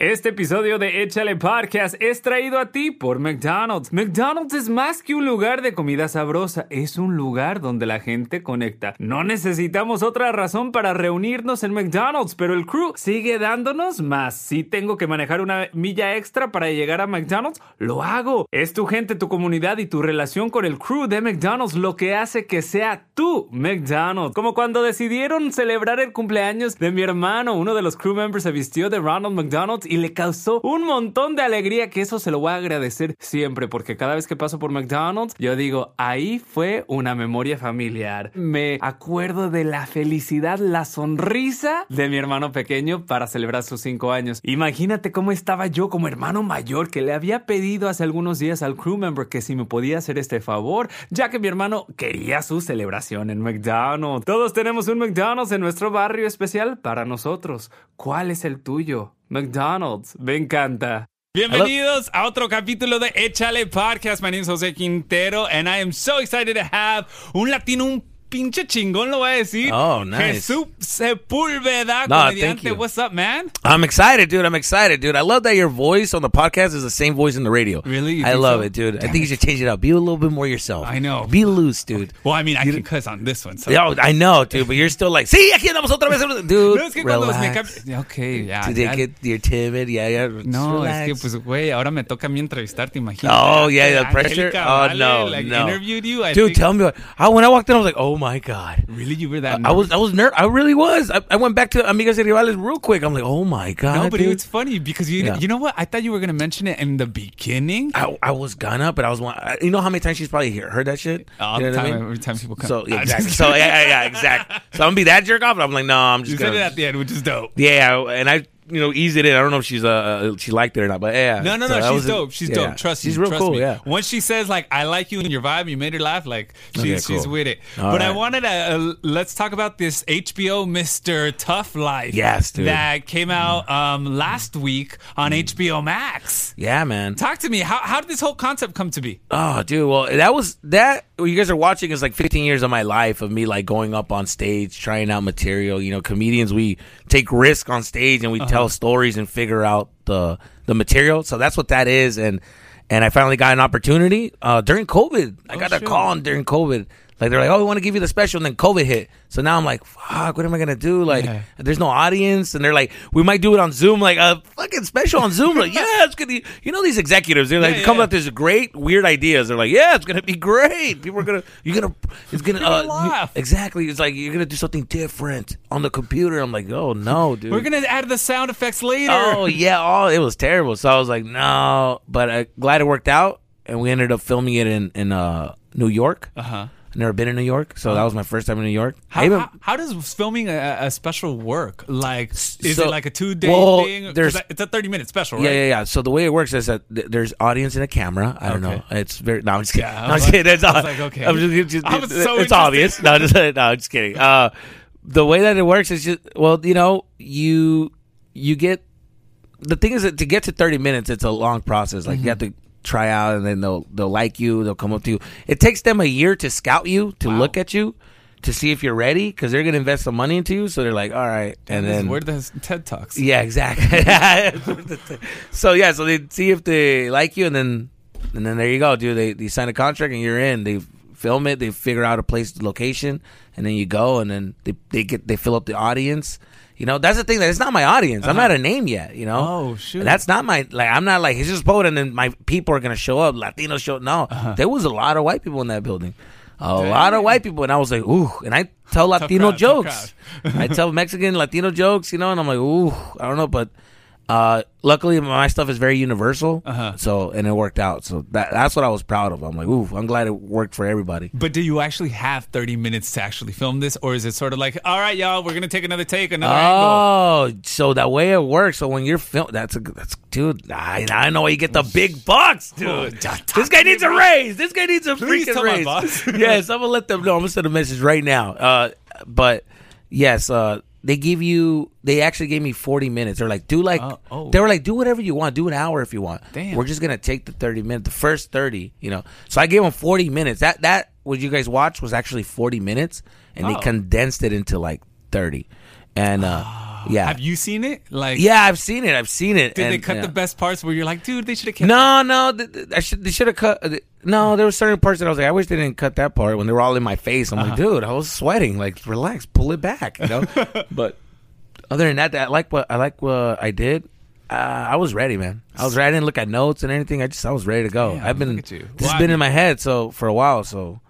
Este episodio de Échale Podcast es traído a ti por McDonald's. McDonald's es más que un lugar de comida sabrosa, es un lugar donde la gente conecta. No necesitamos otra razón para reunirnos en McDonald's, pero el crew sigue dándonos más. Si tengo que manejar una milla extra para llegar a McDonald's, lo hago. Es tu gente, tu comunidad y tu relación con el crew de McDonald's lo que hace que sea tu McDonald's. Como cuando decidieron celebrar el cumpleaños de mi hermano, uno de los crew members se vistió de Ronald McDonald y le causó un montón de alegría que eso se lo voy a agradecer siempre porque cada vez que paso por McDonald's yo digo, ahí fue una memoria familiar. Me acuerdo de la felicidad, la sonrisa de mi hermano pequeño para celebrar sus cinco años. Imagínate cómo estaba yo como hermano mayor que le había pedido hace algunos días al crew member que si me podía hacer este favor, ya que mi hermano quería su celebración en McDonald's. Todos tenemos un McDonald's en nuestro barrio especial para nosotros. ¿Cuál es el tuyo? McDonald's. Me encanta. Bienvenidos a otro capítulo de Échale Podcast. My name is Jose Quintero and I am so excited to have un latino, un pinche chingón, lo voy a decir. Oh, nice. Jesús Sepúlveda, No, comediante. thank you. What's up, man? I'm excited, dude. I'm excited, dude. I love that your voice on the podcast is the same voice in the radio. Really? You I love so? it, dude. I Damn think you should change it up. Be a little bit more yourself. I know. Be loose, dude. Well, I mean, I can cuss on this one. So. Yeah, I know, dude, but you're still like, sí, aquí andamos otra vez, dude. No, es que cuando relax. Ok, ya. Dude, they get, you're timid, yeah, yeah. No, relax. es que pues, güey, ahora me toca a mí entrevistarte, imagínate. Oh, yeah, the pressure. Oh, Vale, no, like, no. interviewed you. I dude, think- tell me. I, when I walked in, I was like, oh my god. Really, you were that? I was, I was nervous. I really was. I, I went back to Amigas y Rivales real quick. I'm like, oh my god. No, but dude. it's funny because you Yeah. you know what? I thought you were gonna mention it in the beginning. I, I was gonna, but I was one. You know how many times she's probably hear, heard that shit? All you know the what I time, mean? every time people come. So yeah, exactly. So yeah, yeah, yeah, exactly. So I'm gonna be that jerk off. But I'm like, no, I'm just You gonna. said it at the end, which is dope. yeah, and I, you know, eased it in. I don't know if she's uh, uh she liked it or not, but yeah. No, no, So no. She's dope. She's Yeah. dope. Trust me. she's real trust cool. me. Yeah. Once she says like "I like you" and your vibe, you made her laugh. Like she's Okay, she's cool. with it. All but I wanted to uh, let's talk about this HBO Mr. Tough Life. Yes, dude. That came out um, last week on HBO Max. Yeah, man. Talk to me. How how did this whole concept come to be? Oh, dude. Well, that was that. What you guys are watching is like 15 years of my life of me like going up on stage, trying out material. You know, comedians we take risk on stage and we tell stories and figure out the the material. So that's what that is. And and I finally got an opportunity uh, during COVID. I Oh, got a call during COVID. Like they're like, oh, we want to give you the special, and then COVID hit. So now I'm like, fuck, what am I gonna do? Like, Yeah. there's no audience, and they're like, we might do it on Zoom, like a fucking special on Zoom. Like, yeah, it's gonna. Be, You know these executives, they're like, Yeah, come yeah. up with these great weird ideas. They're like, yeah, it's gonna be great. People are gonna, you're gonna, it's gonna, gonna uh, laugh. exactly. It's like you're gonna do something different on the computer. I'm like, oh no, dude. We're gonna add the sound effects later. Oh yeah, oh it was terrible. So I was like, no, but I'm glad it worked out, and we ended up filming it in in uh, New York. Uh huh. I've never been in New York, so that was my first time in New York. How, even- how, how does filming a, a special work? Like, is So- it like a two day well, thing? there's- it's a thirty minute special, right? Yeah, yeah, yeah. So the way it works is that th- there's audience and a camera. I don't Okay. know. It's very. No, I'm just kidding. Yeah, no, I'm just like- kidding. That's I all. was like, okay. I'm just, just- I was so it's obvious. No, just, no, I'm just kidding. Uh, the way that it works is just well, you know, you you get the thing is that to get to 30 minutes, it's a long process. Like you have to try out, and then they'll they'll like you. They'll come up to you. It takes them a year to scout you, to Wow. look at you. To see if you're ready, because they're gonna invest some money into you, so they're like, "All right," and is then where the TED talks. yeah, exactly. so yeah, so they see if they like you, and then and then there you go, dude. They they sign a contract, and you're in. They film it. They figure out a place, location, and then you go, and then they they get they fill up the audience. You know, that's the thing that it's not my audience. I'm not uh-huh. a name yet. You know. Oh, shoot. That's not my like. I'm not like he's just poet, and then my people are gonna show up. Latino show. No, uh-huh. there was a lot of white people in that building. A lot of white people, and I was like, ooh. And I tell Latino crowd, tough jokes. I tell Mexican Latino jokes, you know, and I'm like, ooh, I don't know, but Uh, luckily, my stuff is very universal. Uh-huh. So and it worked out. So that that's what I was proud of. I'm like, ooh, I'm glad it worked for everybody. But do you actually have 30 minutes to actually film this? Or is it sort of like, all right, y'all, we're going to take another take, another angle? Oh, so that way it works. So when you're film, that's a that's dude. I, I know where you get the big bucks, dude. Oh, this guy needs a raise. This guy needs a Please freaking tell my raise. boss. yes, I'm gonna let them know. I'm gonna send a message right now. Uh, but yes, uh, they give you. They actually gave me 40 minutes. They're like, do like. Oh, oh. They were like, do whatever you want. Do an hour if you want. Damn. We're just gonna take the 30 minutes. The first 30, you know. So I gave them 40 minutes. That that what you guys watched was actually 40 minutes, and they Oh. condensed it into like 30. And uh, yeah, Have you seen it? Like, yeah, I've seen it. I've seen it. did they cut yeah. the best parts where you're like, dude, they should have kept No, no, th- th- I should, they should have cut. uh, No, there were certain parts that I was like, I wish they didn't cut that part when they were all in my face. I'm Uh-huh. like, dude, I was sweating. Like, relax, pull it back, you know. but other than that, I like what I like what I did. Uh, I was ready, man. I was ready. I didn't look at notes and anything. I just I was ready to go. I've been look at you. this Well, has I been mean- in my head so for a while. So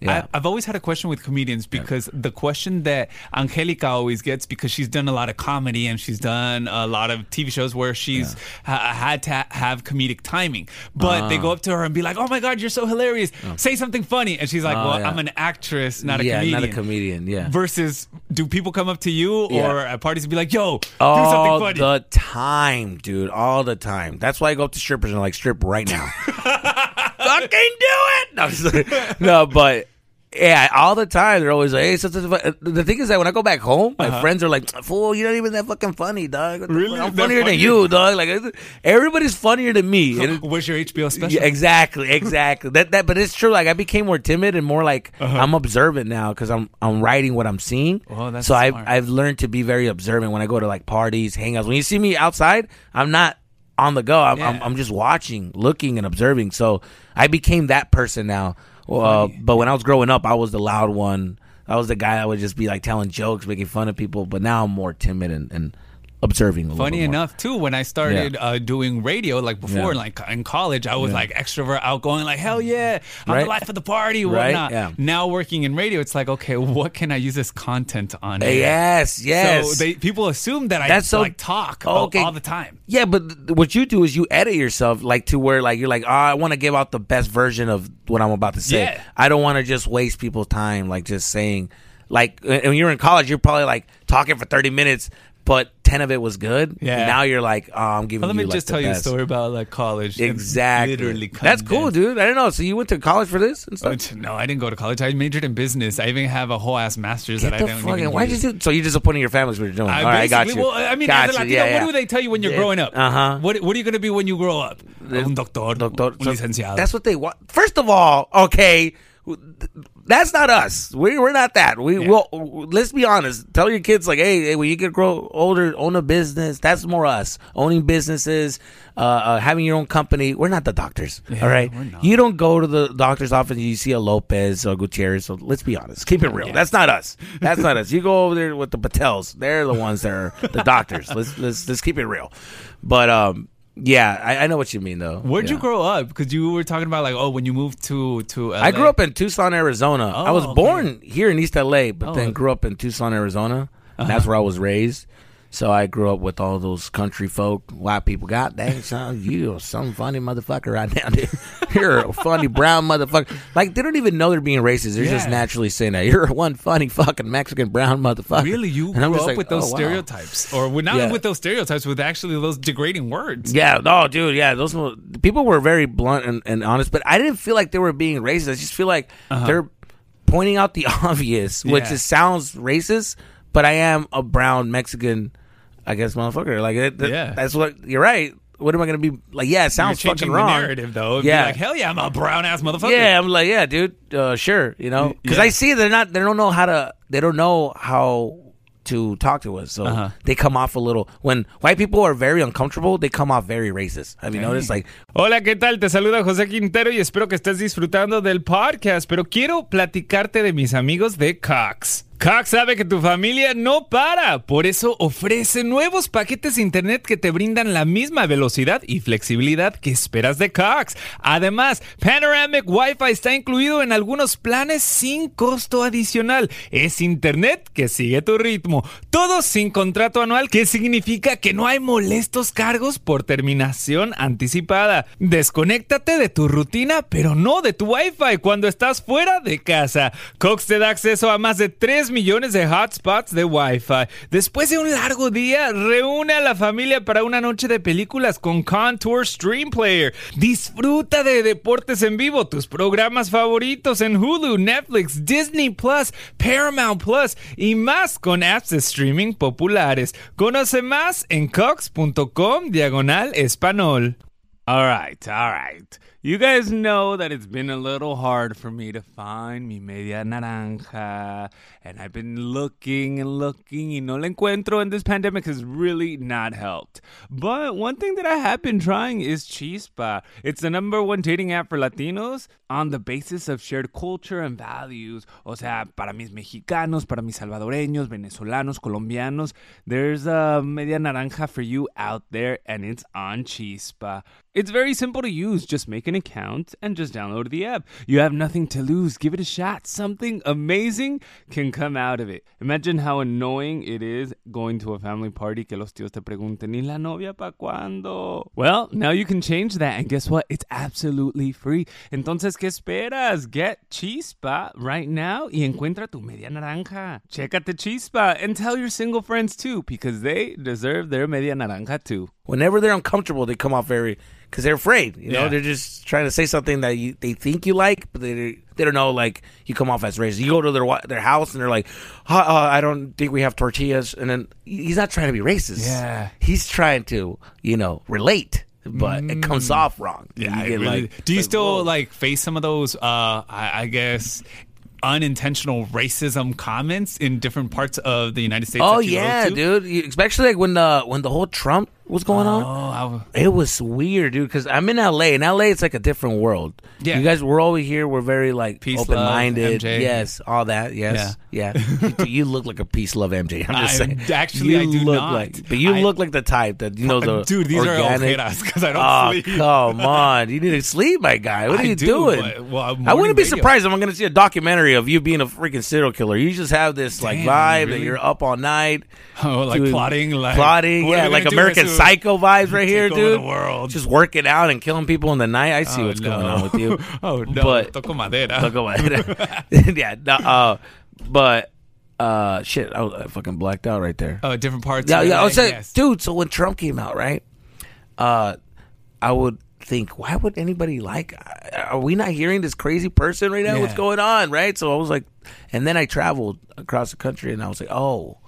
yeah, I, I've always had a question with comedians because the question that Angelica always gets because she's done a lot of comedy and she's done a lot of TV shows where she's ha- had to ha- have comedic timing. But they go ah. up to her and be like, "Oh my God, you're so hilarious! Oh. Say something funny." And she's like, Oh, "Well, yeah. I'm an actress, not a yeah, comedian." not a comedian. Yeah. Versus, do people come up to you Yeah. or at parties and be like, "Yo, do something funny"? the time, dude. All the time. That's why I go up to strippers and like strip right now. Fucking do it. No, like- no, but yeah, all the time they're always like, "Hey, such such." The thing is that when I go back home, my friends are like, "Fool, you're not even that fucking funny, dog. Uh-huh. Really? fuck? I'm funnier than you, dog. Like everybody's funnier than me." And Where's your HBO special? yeah, exactly, exactly. that that, but it's true. Like I became more timid and more like Uh-huh. I'm observant now because I'm I'm writing what I'm seeing. Oh, that's so I've. I've learned to be very observant when I go to like parties, hangouts. When you see me outside, I'm not on the go. I'm I'm, I'm just watching, looking, and observing. So I became that person now. Uh, but when I was growing up, I was the loud one. I was the guy that would just be like telling jokes, making fun of people. But now I'm more timid and, and observing. A little Funny bit more. enough, too, when I started uh, doing radio, like before, Yeah. like in college, I was Yeah. like extrovert, outgoing, like hell yeah, I'm Right. the life of the party, Right, whatnot. yeah. Now working in radio, it's like, okay, what can I use this content on? Air? Yes, yes. So they people assume that I That's so- like talk all- okay. all the time. Yeah, but what you do is you edit yourself like to where like you're like, oh, I want to give out the best version of what I'm about to say. Yeah. I don't want to just waste people's time like just saying like when you're in college, you're probably like talking for 30 minutes, but 10 of it was good. Yeah. Now you're like, oh, I'm giving But let me just tell you a story about like college. Exactly. Literally, That's cool, dude. I don't know. So you went to college for this and stuff? But no, I didn't go to college. I majored in business. I even have a whole ass master's Get that I don't fucking. even Why'd use. you? So you're disappointing your families what you're doing. I All right, I got you. Well, I mean, Got as a. Latino, Yeah, what do they tell you when you're Yeah. growing up? Uh-huh. What What are you going to be when you grow up? Un doctor, Doctor, so licenciado. That's what they want. First of all, okay, that's not us. We we're not that. We Yeah. will. Let's be honest. Tell your kids like, hey, hey, when you get grow older, own a business. That's more us. Owning businesses, uh, uh, having your own company. We're not the doctors. all right, you don't go to the doctor's office. and You see a Lopez or Gutierrez. So let's be honest. Keep it real. That's not us. That's not us. You go over there with the Patels. They're the ones that are the doctors. Let's let's let's keep it real. But um. Yeah, I, I know what you mean though. Where'd you grow up? Because you were talking about like, oh, when you moved to to LA. I grew up in Tucson, Arizona. I was Oh, okay. born here in East LA, but Oh. then grew up in Tucson, Arizona. And That's where I was raised. So I grew up with all those country folk, white people. God dang, son, you are some funny motherfucker right now, dude. You're a funny brown motherfucker. Like they don't even know they're being racist. They're just naturally saying that you're one funny fucking Mexican brown motherfucker. Really, you And grew up like, with those oh, wow. stereotypes, or not Yeah. with those stereotypes, with actually those degrading words. Yeah, no, dude, yeah, those people were very blunt and, and honest, but I didn't feel like they were being racist. I just feel like uh-huh. they're pointing out the obvious, which Yeah. sounds racist. But I am a brown Mexican, I guess, motherfucker. Like, it, that- Yeah. that's what you're right. What am I gonna be like? Yeah, it You're sounds changing fucking the wrong. narrative though. It'd Yeah. be like hell yeah, I'm a brown ass motherfucker. Yeah, I'm like, yeah, dude, uh, sure, you know, because Yeah. I see they're not, they don't know how to, they don't know how to talk to us, so Uh-huh. they come off a little. When white people are very uncomfortable, they come off very racist. Have you noticed? Like, Hola, ¿qué tal? Te saluda José Quintero y espero que estés disfrutando del podcast, pero quiero platicarte de mis amigos de Cox. Cox sabe que tu familia no para, por eso ofrece nuevos paquetes de internet que te brindan la misma velocidad y flexibilidad que esperas de Cox. Además, Panoramic Wi-Fi está incluido en algunos planes sin costo adicional. Es internet que sigue tu ritmo, todo sin contrato anual, que significa que no hay molestos cargos por terminación anticipada. Desconéctate de tu rutina, pero no de tu Wi-Fi cuando estás fuera de casa. Cox te da acceso a más de 3 millones de hotspots de Wi-Fi. Después de un largo día, reúne a la familia para una noche de películas con Contour Stream Player. Disfruta de deportes en vivo, tus programas favoritos en Hulu, Netflix, Disney Plus, Paramount Plus y más con apps de streaming populares. Conoce más en cox.com diagonal español. All right, all right. You guys know that it's been a little hard for me to find mi media naranja. And I've been looking and looking y no la encuentro. And this pandemic has really not helped. But one thing that I have been trying is Chispa. It's the number one dating app for Latinos on the basis of shared culture and values. O sea, para mis mexicanos, para mis salvadoreños, venezolanos, colombianos. There's a media naranja for you out there, and it's on Chispa. It's very simple to use. Just make an account and just download the app. You have nothing to lose. Give it a shot. Something amazing can come out of it. Imagine how annoying it is going to a family party que los tíos te pregunten, ¿y la novia pa' cuándo? Well, now you can change that. And guess what? It's absolutely free. Entonces, ¿qué esperas? Get Chispa right now y encuentra tu media naranja. Chécate Chispa and tell your single friends too because they deserve their media naranja too. Whenever they're uncomfortable, they come off very because they're afraid. You know, Yeah. they're just trying to say something that you, they think you like, but they they don't know. Like you come off as racist. You go to their their house and they're like, uh, "I don't think we have tortillas," and then he's not trying to be racist. Yeah. he's trying to you know relate, but it comes off wrong. Mm. Yeah, You get really- like- do you like, still whoa. like face some of those? Uh, I, I guess unintentional racism comments in different parts of the United States. Oh that you go yeah, dude. Especially like when the when the whole Trump was going on. Oh, I, It was weird, dude. Because I'm in LA. and LA, it's like a different world. Yeah. you guys, we're over here. We're very like Peace, open minded. Yes, all that. Yes, yeah. you, you look like a peace, love, MJ. I'm just I'm- saying. actually, you I do look not. Like, but you I- look like the type that you know the dude, these organic. are because I don't Oh sleep. come on! You need to sleep, my guy. What are I you do, doing? but- well, I wouldn't be surprised if I'm going to see a documentary of you being a freaking serial killer. You just have this like Damn, vibe that you're up all night. Oh, like doing- plotting, like plotting, yeah, like American? Psycho vibes right here, dude. the world. Just working out and killing people in the night. I see Oh, what's no. going on with you. oh no, But- toco madera. Toco madera. yeah, no, uh, but uh, shit, I, was, I fucking blacked out right there. Oh, different parts. yeah, yeah. I was saying, yes. dude. So when Trump came out, right? Uh, I would think, why would anybody like? Are we not hearing this crazy person right now? What's going on, right? So I was like, and then I traveled across the country, and I was like, oh,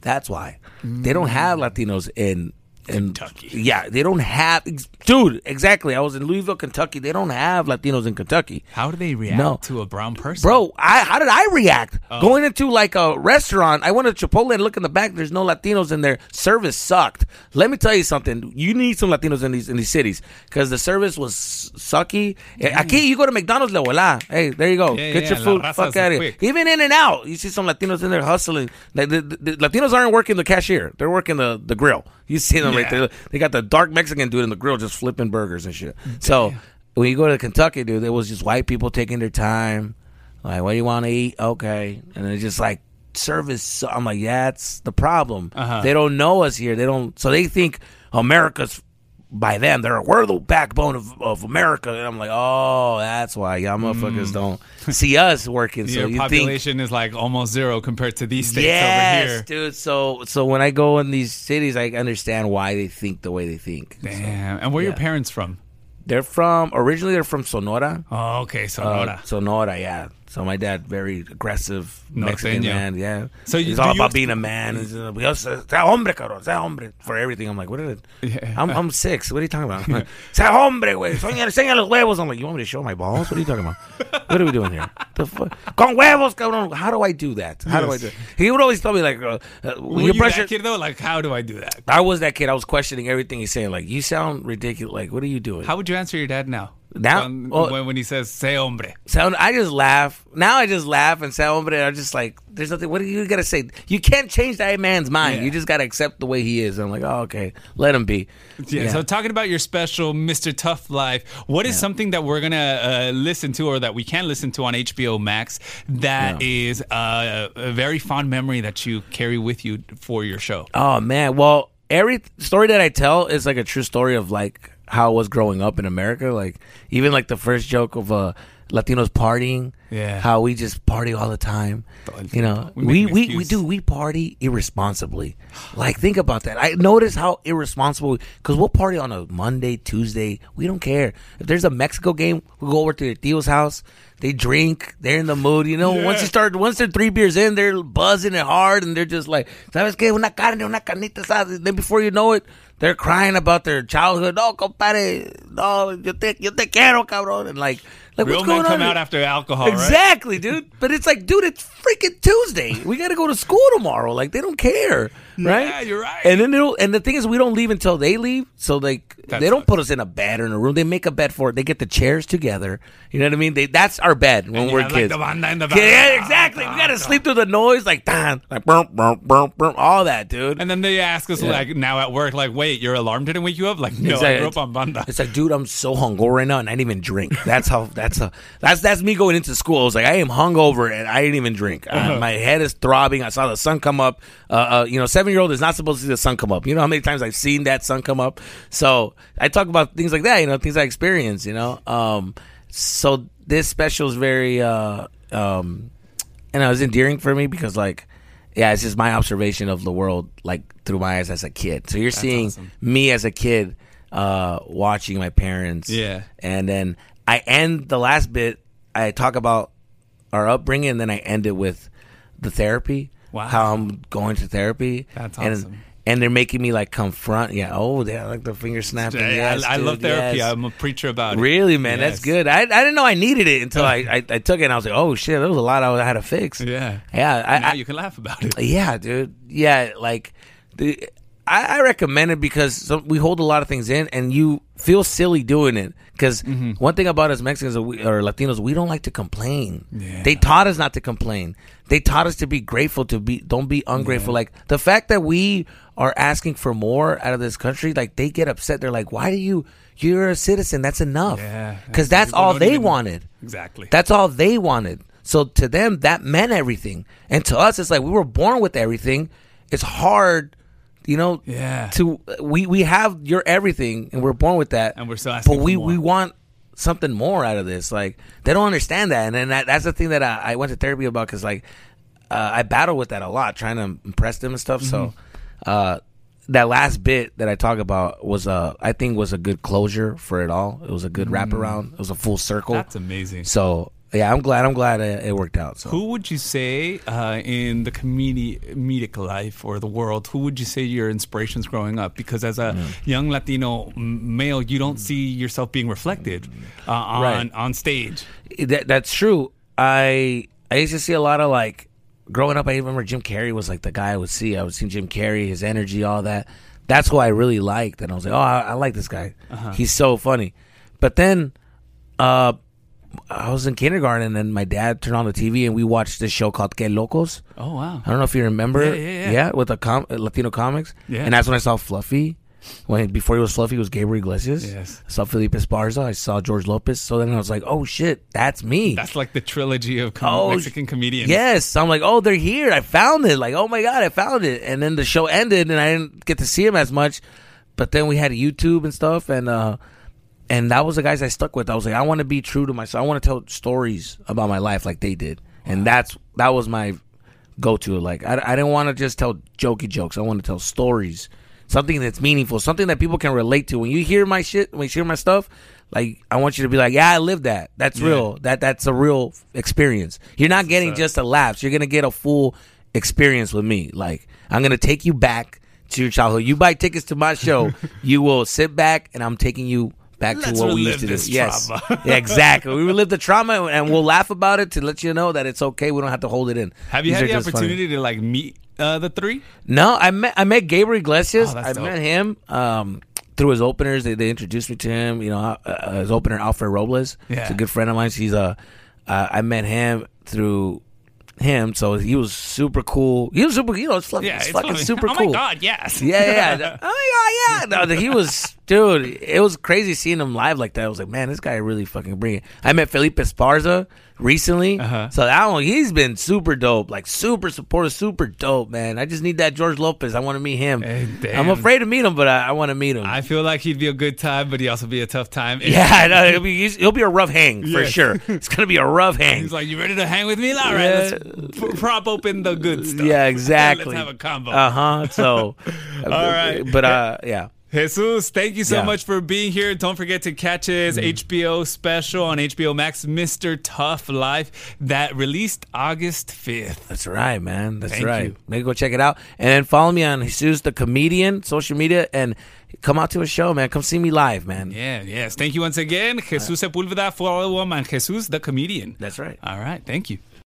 that's why they don't have Latinos in. In Kentucky. yeah, they don't have, dude. Exactly. I was in Louisville, Kentucky. They don't have Latinos in Kentucky. How do they react No. to a brown person, Bro, I how did I react? Oh. Going into like a restaurant, I went to Chipotle and look in the back. There's no Latinos in there. Service sucked. Let me tell you something. You need some Latinos in these in these cities because the service was sucky. Eh, aquí you go to McDonald's, la. Hey, there you go. Yeah, Get yeah, your food. Fuck out of here. Even In and Out, you see some Latinos in there hustling. Like, the, the, the Latinos aren't working the cashier. They're working the the grill. You see them right there. They got the dark Mexican dude in the grill just flipping burgers and shit. So when you go to Kentucky, dude, there was just white people taking their time. Like, what do you want to eat? Okay. And it's just like service. So I'm like, yeah, that's the problem. Uh-huh. They don't know us here. They don't. So they think America's by them. They're we're the backbone of, of America. And I'm like, oh, that's why y'all motherfuckers don't see us working. So Mm. Your you think population is like almost zero compared to these states yes, over here. dude. So so when I go in these cities, I understand why they think the way they think. So Damn. And where are your parents from? they're from originally they're from Sonora. Oh, okay, Uh, Sonora. Sonora, yeah. So my dad, very aggressive Mexican Norteño. man, yeah. So you- he's do all you about being a man. He's, uh, we also- Sea hombre, cabrón, sea hombre for everything. I'm like, what is it? Yeah. I'm I'm six. What are you talking about? sea hombre, güey. Enseña los huevos. I'm like, you want me to show my balls? What are you talking about? What are we doing here? The fuck? Con huevos, cabrón. How do I do that? How do I do? It? He would always tell me like, uh, uh, Were you brush that kid though? Like, how do I do that? I was that kid. I was questioning everything he's saying. Like, you sound ridiculous. Like, what are you doing? How would you answer your dad now? Now, When, well, when, he says "se hombre." sound, I just laugh. Now I just laugh and say, hombre, I'm just like, there's nothing, what do you gotta say? You can't change that man's mind. Yeah. You just gotta accept the way he is. I'm like, oh, okay, let him be. Yeah, So talking about your special Mr. Tough Life, what is something that we're gonna uh, listen to, or that we can listen to on HBO Max, that is uh, a very fond memory that you carry with you for your show? Oh man, well, every story that I tell is like a true story of like how I was growing up in America. Like even like the first joke of uh Latinos partying. Yeah. How we just party all the time. You know. We we we, we do we party irresponsibly. Like think about that. I notice how irresponsible because we'll party on a Monday, Tuesday. We don't care if there's a Mexico game. we'll go over to their tío's house. They drink. They're in the mood. You know, once you start, once they're three beers in, they're buzzing it hard, and they're just like, "Sabes qué? Una carne, una carnita asada." Then before you know it, they're crying about their childhood. No, compadre. No, yo te, yo te quiero, cabrón. And like, like Real what's men going come on? out after alcohol, right? Exactly, dude. But it's like, dude, it's freaking Tuesday. We got to go to school tomorrow. Like, they don't care, right? Yeah, you're right. And then don't. And the thing is, we don't leave until they leave. So like, That they don't sucks. put us in a bed or in a room. They make a bed for it. They get the chairs together. You know what I mean? They that's our bed when you we're have, like, kids. the banda in the yeah, yeah, exactly. We got to sleep through the noise, like like brum, brum, brum, brum, all that, dude. And then they ask us like now at work, like, wait, your alarm didn't wake you up? Like, no, I grew up on banda. It's like, dude, I'm so hungover right now, and I didn't even drink. That's how. That's how. That's that's me going into school. I was like, I am hungover, and I didn't even drink. Uh, my head is throbbing. I saw the sun come up. Uh, uh, you know, seven year old is not supposed to see the sun come up. You know how many times I've seen that sun come up. So I talk about things like that. You know, things I experience. You know, um, so this special is very, uh, um, and it was endearing for me because like. Yeah, it's just my observation of the world, like through my eyes as a kid. So you're seeing awesome. me as a kid uh, watching my parents. Yeah. And then I end the last bit, I talk about our upbringing, and then I end it with the therapy. Wow. How I'm going to therapy. That's and, awesome. And they're making me like confront. Yeah. Oh, they like the finger snapping. I- Yes, I, I love therapy. yes. I'm a preacher about it. Really, man, that's good. I, I didn't know I needed it until I, I, I took it and I was like, oh shit, there was a lot I had to fix. Yeah. Yeah. I, now you can laugh about it. yeah, dude. Yeah, like the I, I recommend it because some, we hold a lot of things in, and you feel silly doing it. Because Mm-hmm. one thing about us Mexicans or, we, or Latinos, we don't like to complain. Yeah. They taught us not to complain. They taught us to be grateful. To be don't be ungrateful. Like the fact that we are asking for more out of this country, like they get upset. They're like, "Why do you? You're a citizen. That's enough." Yeah. Because that's People all they even- wanted. Exactly. That's all they wanted. So to them, that meant everything. And to us, it's like we were born with everything. It's hard, you know. Yeah. To we we have your everything, and we're born with that. And we're asking But we we want something more out of this. Like they don't understand that, and then that, that's the thing that I, I went to therapy about because like uh, I battle with that a lot, trying to impress them and stuff. So. Mm-hmm. Uh, that last bit that I talk about was uh I think was a good closure for it all. It was a good wraparound. It was a full circle. That's amazing. So yeah, I'm glad. I'm glad it, it worked out. So Who would you say uh, in the comedi- comedic life or the world? Who would you say your inspirations growing up? Because as a Mm. young Latino male, you don't see yourself being reflected uh, on Right. on stage. that, that's true. I I used to see a lot of like growing up. I remember Jim Carrey was like the guy I would see. I would see Jim Carrey, his energy, all that. That's who I really liked, and I was like, oh, I, I like this guy. He's so funny. But then, uh, I was in kindergarten, and my dad turned on the TV, and we watched this show called Que Locos. Oh wow! I don't know if you remember. Yeah, yeah, yeah. with the com- Latino comics. Yeah. And that's when I saw Fluffy. When before he was Fluffy, it was Gabriel Iglesias. Yes. I saw Felipe Esparza. I saw George Lopez. So then I was like, oh shit, that's me. That's like the trilogy of com- Oh, Mexican comedians. Yes. So I'm like, oh, they're here. I found it. Like, oh my god, I found it. And then the show ended, and I didn't get to see him as much. But then we had YouTube and stuff, and uh, and that was the guys I stuck with. I was like, I want to be true to myself. I want to tell stories about my life like they did, and that's that was my go to. Like, I, I didn't want to just tell jokey jokes. I want to tell stories, something that's meaningful, something that people can relate to. When you hear my shit, when you hear my stuff, like I want you to be like, yeah, I lived that. That's real. That that's a real experience. You're not getting just a laughs. You're gonna get a full experience with me. Like I'm gonna take you back to your childhood. You buy tickets to my show, you will sit back, and I'm taking you back Let's to what we used to do. Yes. Yeah, exactly. We relive the trauma, and we'll laugh about it to let you know that it's okay. We don't have to hold it in. Have you These had the just funny. opportunity to like meet uh, the three? No, I met I met Gabriel Iglesias. Oh, I dope. met him. Um, through his openers, they, they introduced me to him. You know, uh, uh, his opener Alfred Robles. Yeah. He's a good friend of mine. He's a. Uh, I met him through him, so he was super cool. He was super. You know, it's, fucking- Yeah, it's it's fucking funny. super cool. oh my god, yes. Yeah, yeah, oh yeah, yeah. No, he was, dude. It was crazy seeing him live like that. I was like, man, this guy really fucking bring it. I met Felipe Esparza recently, Uh-huh. so I don't. He's been super dope, like super supportive, super dope, man. I just need that George Lopez. I want to meet him. Hey, I'm afraid to meet him, but I, I want to meet him. I feel like he'd be a good time, but he also be a tough time. yeah, know. It'll be, he'll be a rough hang for Yes. sure. It's gonna be a rough hang. He's like, "You ready to hang with me? All right, Yeah. let's prop open the good stuff. yeah, exactly. let's have a combo." Uh huh. So, All right. but uh, yeah. Jesus, thank you so Yeah. Mm-hmm. much for being here. Don't forget to catch his HBO special on HBO Max, Mr. Tough Life, that released August 5th. That's right, man. That's Thank right. you. Maybe go check it out. And then follow me on Jesus the Comedian, social media, and come out to a show, man. Come see me live, man. Yeah, yes. Thank you once again. Jesus Sepulveda, follow him on Jesus the Comedian. That's right. All right, thank you.